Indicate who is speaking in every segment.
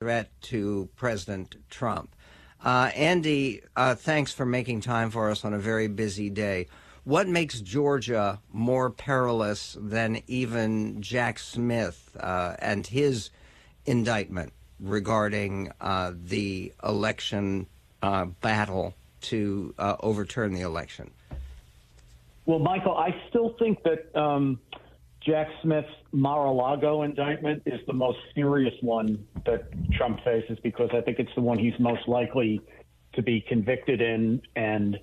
Speaker 1: threat to President Trump. Uh, Andy, uh, thanks for making time for us on a very busy day. What makes Georgia more perilous than even Jack Smith uh, and his indictment regarding uh, the election uh, battle to uh, overturn the election?
Speaker 2: Well, Michael, I still think that um, Jack Smith's Mar-a-Lago indictment is the most serious one that Trump faces because I think it's the one he's most likely to be convicted in, and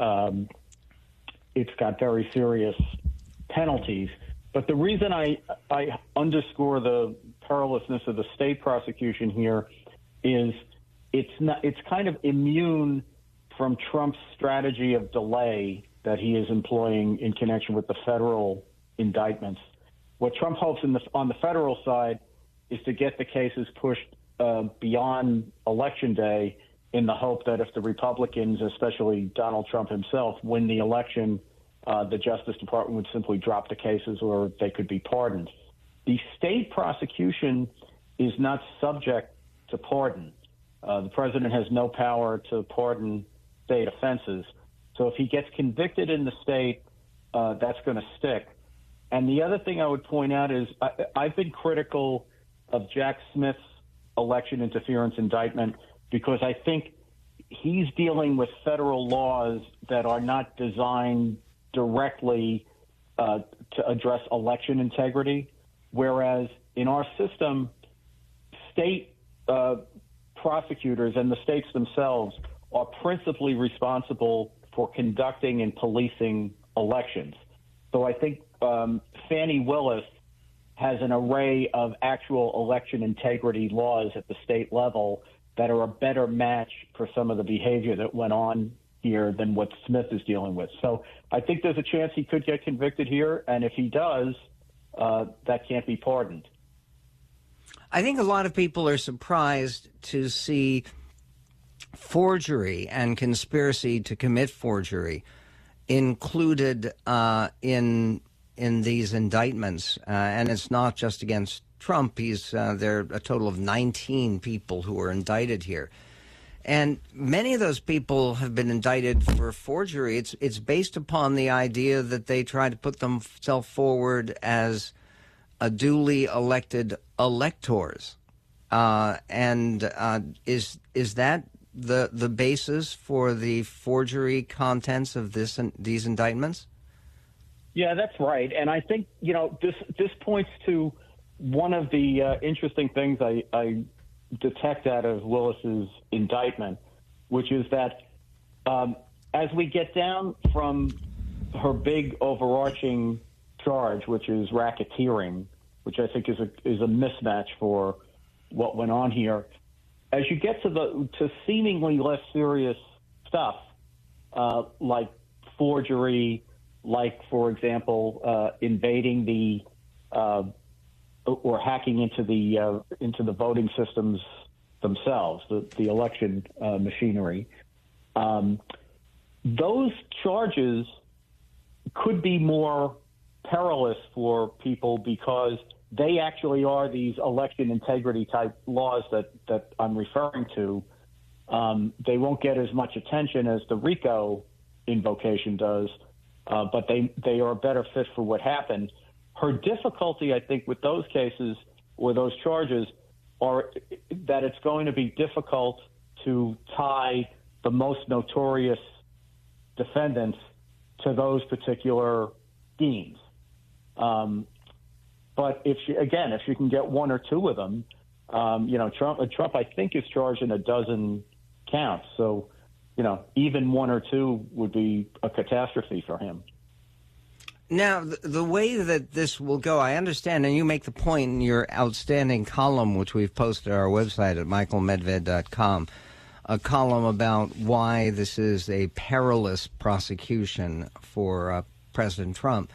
Speaker 2: um, it's got very serious penalties. But the reason I I underscore the perilousness of the state prosecution here is it's not it's kind of immune from Trump's strategy of delay that he is employing in connection with the federal indictments. What Trump hopes the, on the federal side is to get the cases pushed uh, beyond election day in the hope that if the Republicans, especially Donald Trump himself, win the election, uh, the Justice Department would simply drop the cases or they could be pardoned. The state prosecution is not subject to pardon. Uh, the president has no power to pardon state offenses. So if he gets convicted in the state, uh, that's going to stick. And the other thing I would point out is I, I've been critical of Jack Smith's election interference indictment because I think he's dealing with federal laws that are not designed directly uh, to address election integrity, whereas in our system, state uh, prosecutors and the states themselves are principally responsible for conducting and policing elections. So I think um, Fani Willis has an array of actual election integrity laws at the state level that are a better match for some of the behavior that went on here than what Smith is dealing with. So I think there's a chance he could get convicted here, and if he does, uh, that can't be pardoned.
Speaker 1: I think a lot of people are surprised to see forgery and conspiracy to commit forgery included uh, in in these indictments, uh, and it's not just against Trump. He's uh, there are a total of 19 people who are indicted here. And many of those people have been indicted for forgery. It's it's based upon the idea that they try to put themselves forward as a duly elected electors. Uh, and uh, is is that the the basis for the forgery contents of this these indictments?
Speaker 2: Yeah, that's right. And I think you know this this points to one of the uh, interesting things I, I detect out of Willis's indictment, which is that um, as we get down from her big overarching charge, which is racketeering, which I think is a is a mismatch for what went on here. As you get to the to seemingly less serious stuff, uh, like forgery, like for example, uh, invading the uh, or hacking into the uh, into the voting systems themselves, the, the election uh, machinery. Um, those charges could be more perilous for people because they actually are these election integrity type laws that, that I'm referring to. Um, they won't get as much attention as the RICO invocation does, uh, but they, they are a better fit for what happened. Her difficulty, I think, with those cases or those charges are that it's going to be difficult to tie the most notorious defendants to those particular schemes. Um, but if she, again, if she can get one or two of them, um, you know, Trump, Trump, I think is charged in a dozen counts. So, you know, even one or two would be a catastrophe for him.
Speaker 1: Now, the way that this will go, I understand, and you make the point in your outstanding column, which we've posted on our website at michaelmedved.com, a column about why this is a perilous prosecution for uh, President Trump.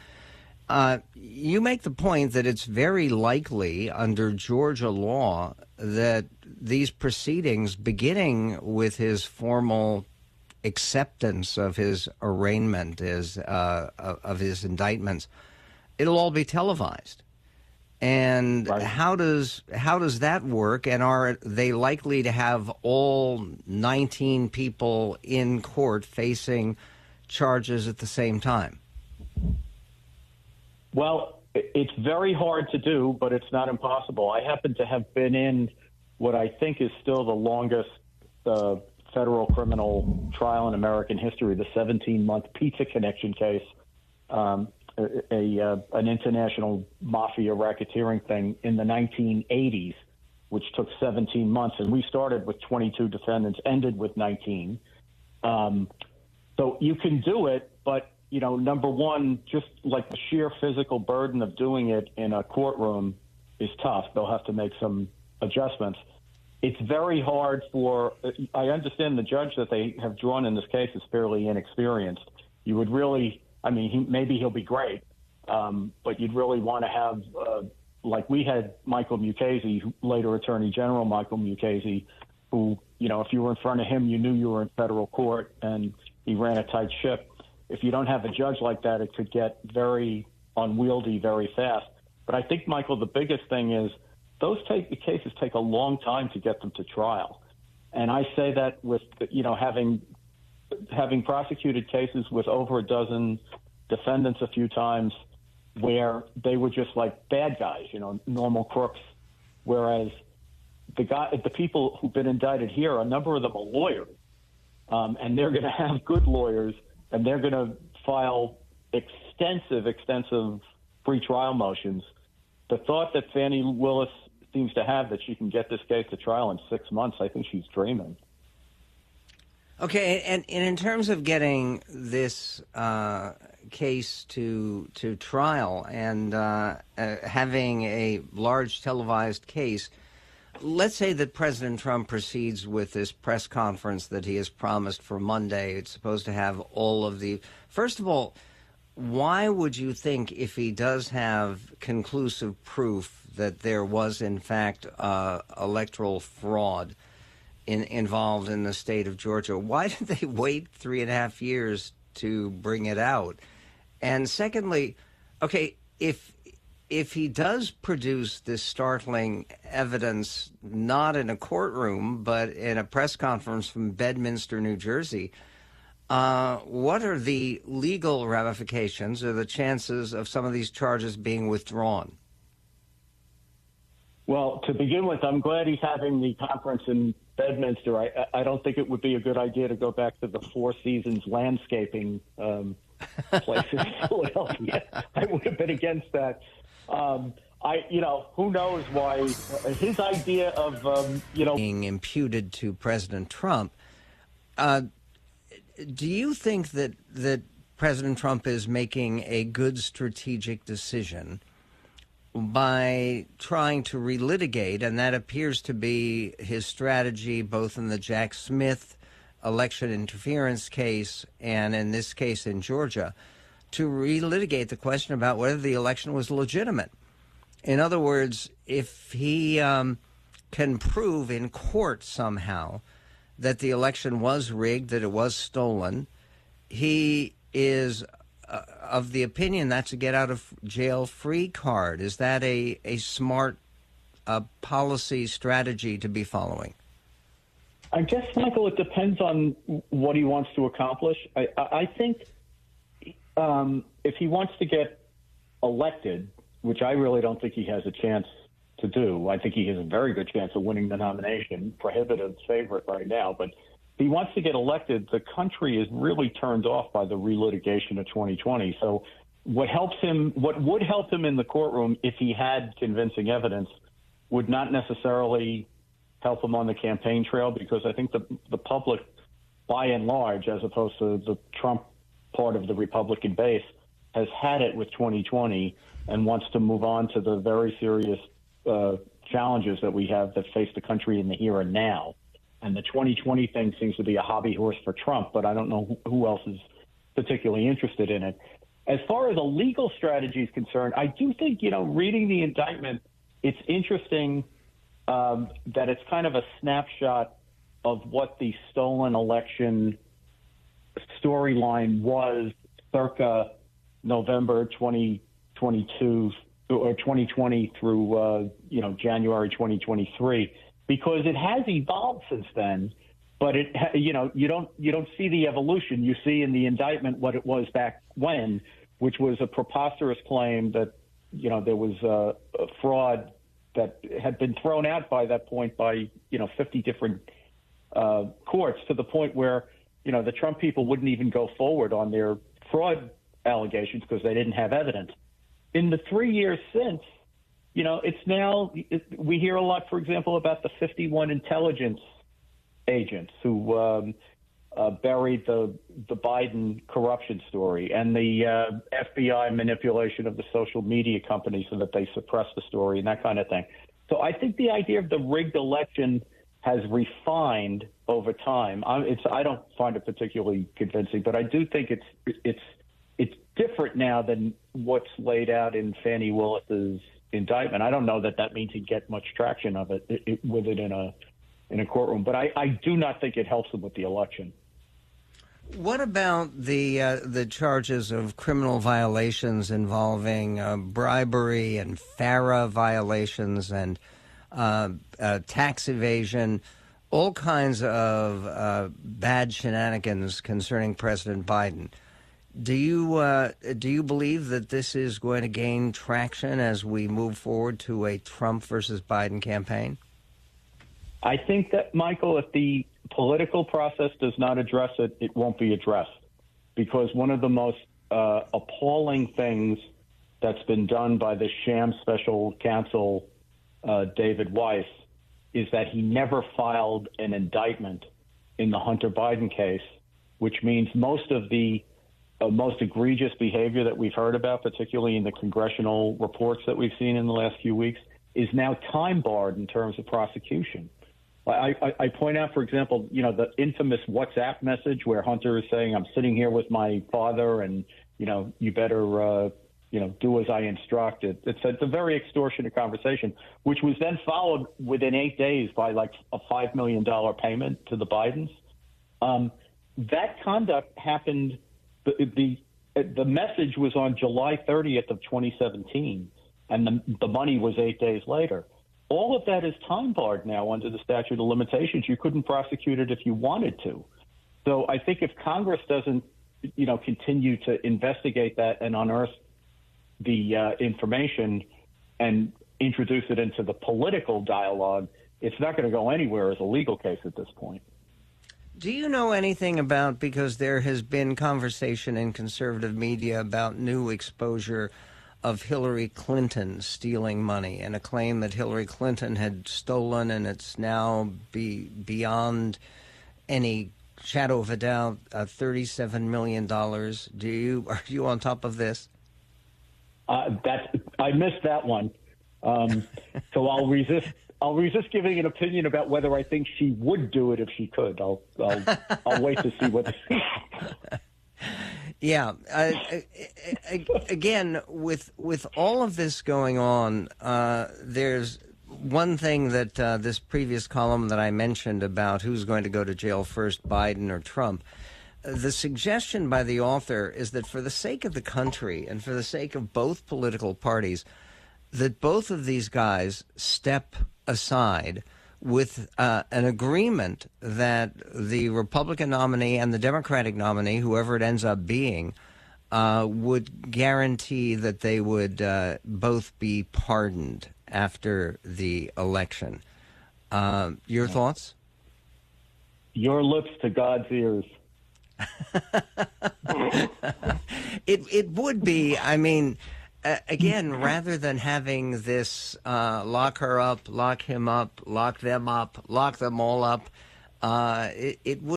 Speaker 1: Uh, you make the point that it's very likely under Georgia law that these proceedings, beginning with his formal acceptance of his arraignment, his, uh, of his indictments, it'll all be televised. And
Speaker 2: Right.
Speaker 1: how does how does that work? And are they likely to have all 19 people in court facing charges at the same time?
Speaker 2: Well, it's very hard to do, but it's not impossible. I happen to have been in what I think is still the longest uh, federal criminal trial in American history, the 17-month Pizza Connection case, um, a, a uh, an international mafia racketeering thing in the 1980s, which took 17 months, and we started with 22 defendants, ended with 19. Um, so you can do it, but you know, number one, just like the sheer physical burden of doing it in a courtroom is tough. They'll have to make some adjustments. It's very hard for. I understand the judge that they have drawn in this case is fairly inexperienced. You would really, I mean, he, maybe he'll be great, um, but you'd really want to have, uh, like we had Michael Mukasey, later Attorney General Michael Mukasey, who, you know, if you were in front of him, you knew you were in federal court and he ran a tight ship. If you don't have a judge like that, it could get very unwieldy very fast. But I think, Michael, the biggest thing is those take, cases take a long time to get them to trial. And I say that with, you know, having having prosecuted cases with over a dozen defendants a few times where they were just like bad guys, you know, normal crooks, whereas the guy, the people who've been indicted here, a number of them are lawyers, um, and they're going to have good lawyers, and they're going to file extensive, extensive pre-trial motions. The thought that Fani Willis seems to have that she can get this case to trial in six months, I think she's dreaming.
Speaker 1: Okay, and, and in terms of getting this uh, case to to trial and uh, uh, having a large televised case, let's say that President Trump proceeds with this press conference that he has promised for Monday. It's supposed to have all of the. First of all, why would you think if he does have conclusive proof that there was in fact uh, electoral fraud? in, involved in the state of Georgia. Why did they wait three and a half years to bring it out? And secondly, okay, if if he does produce this startling evidence, not in a courtroom but in a press conference from Bedminster, New Jersey, uh, what are the legal ramifications or the chances of some of these charges being withdrawn?
Speaker 2: Well, to begin with, I'm glad he's having the conference in Bedminster. I, I don't think it would be a good idea to go back to the Four Seasons landscaping um, place in Philadelphia. I would have been against that. Um, I, you know, who knows why his idea of, um, you know,
Speaker 1: being imputed to President Trump. Uh, do you think that that President Trump is making a good strategic decision by trying to relitigate, and that appears to be his strategy both in the Jack Smith election interference case and in this case in Georgia, to relitigate the question about whether the election was legitimate? In other words, if he um, can prove in court somehow that the election was rigged, that it was stolen, he is uh, of the opinion that's a get out of jail free card. Is that a, a smart uh, policy strategy to be following?
Speaker 2: I guess, Michael, it depends on what he wants to accomplish. I, I think um, if he wants to get elected, which I really don't think he has a chance to do, I think he has a very good chance of winning the nomination, prohibitive favorite right now. But he wants to get elected, the country is really turned off by the relitigation of 2020. So what helps him, what would help him in the courtroom if he had convincing evidence, would not necessarily help him on the campaign trail because I think the the public, by and large, as opposed to the Trump part of the Republican base, has had it with 2020 and wants to move on to the very serious uh, challenges that we have that face the country in the here and now. And the 2020 thing seems to be a hobby horse for Trump, but I don't know who, else is particularly interested in it. As far as a legal strategy is concerned, I do think, you know, reading the indictment, it's interesting um, that it's kind of a snapshot of what the stolen election storyline was circa November 2022 or 2020 through uh, you know January 2023 because it has evolved since then. But it you know you don't you don't see the evolution. You see in the indictment what it was back when, which was a preposterous claim that you know there was a, a fraud that had been thrown out by that point by you know 50 different uh, courts to the point where you know the Trump people wouldn't even go forward on their fraud allegations because they didn't have evidence. In the three years since, you know, it's now it, we hear a lot, for example, about the 51 intelligence agents who um, uh, buried the the Biden corruption story and the uh, FBI manipulation of the social media companies so that they suppress the story and that kind of thing. So I think the idea of the rigged election has refined over time. I, it's I don't find it particularly convincing, but I do think it's it's it's different now than what's laid out in Fani Willis's indictment. I don't know that that means he'd get much traction of it, it, it with it in a in a courtroom, but I, I do not think it helps him with the election.
Speaker 1: What about the uh, the charges of criminal violations involving uh, bribery and FARA violations and uh, uh tax evasion, all kinds of uh, bad shenanigans concerning President Biden? Do you uh, do you believe that this is going to gain traction as we move forward to a Trump versus Biden campaign?
Speaker 2: I think that Michael, if the political process does not address it, it won't be addressed because one of the most uh, appalling things that's been done by the sham special counsel uh, David Weiss is that he never filed an indictment in the Hunter Biden case, which means most of the most egregious behavior that we've heard about, particularly in the congressional reports that we've seen in the last few weeks, is now time barred in terms of prosecution. I, I, I point out, for example, you know, the infamous WhatsApp message where Hunter is saying, "I'm sitting here with my father, and you know, you better, uh, you know, do as I instruct." It, it's, it's a very extortionate conversation, which was then followed within eight days by like a five million dollar payment to the Bidens. Um, that conduct happened. The, the message was on July 30th of 2017, and the the money was eight days later all of that is time barred now under the statute of limitations. You couldn't prosecute it if you wanted to. So I think if Congress doesn't, you know, continue to investigate that and unearth the uh, information and introduce it into the political dialogue, it's not going to go anywhere as a legal case at this point.
Speaker 1: Do you know anything about because there has been conversation in conservative media about new exposure of Hillary Clinton stealing money and a claim that Hillary Clinton had stolen and it's now be beyond any shadow of a doubt uh, $37 million. Do you, are you on top of this?
Speaker 2: Uh, that's, I missed that one. Um, so I'll resist. I'll resist giving an opinion about whether I think she would do it if she could. I'll I'll, I'll wait to see what.
Speaker 1: Yeah. Uh, again, with with all of this going on, uh, there's one thing that uh, this previous column that I mentioned about who's going to go to jail first, Biden or Trump. The suggestion by the author is that for the sake of the country and for the sake of both political parties, that both of these guys step aside with uh, an agreement that the Republican nominee and the Democratic nominee, whoever it ends up being, uh, would guarantee that they would uh, both be pardoned after the election. Uh, your thoughts?
Speaker 2: Your lips to God's ears.
Speaker 1: it it would be. I mean, again, rather than having this uh, lock her up, lock him up, lock them up, lock them all up, uh, it, it would.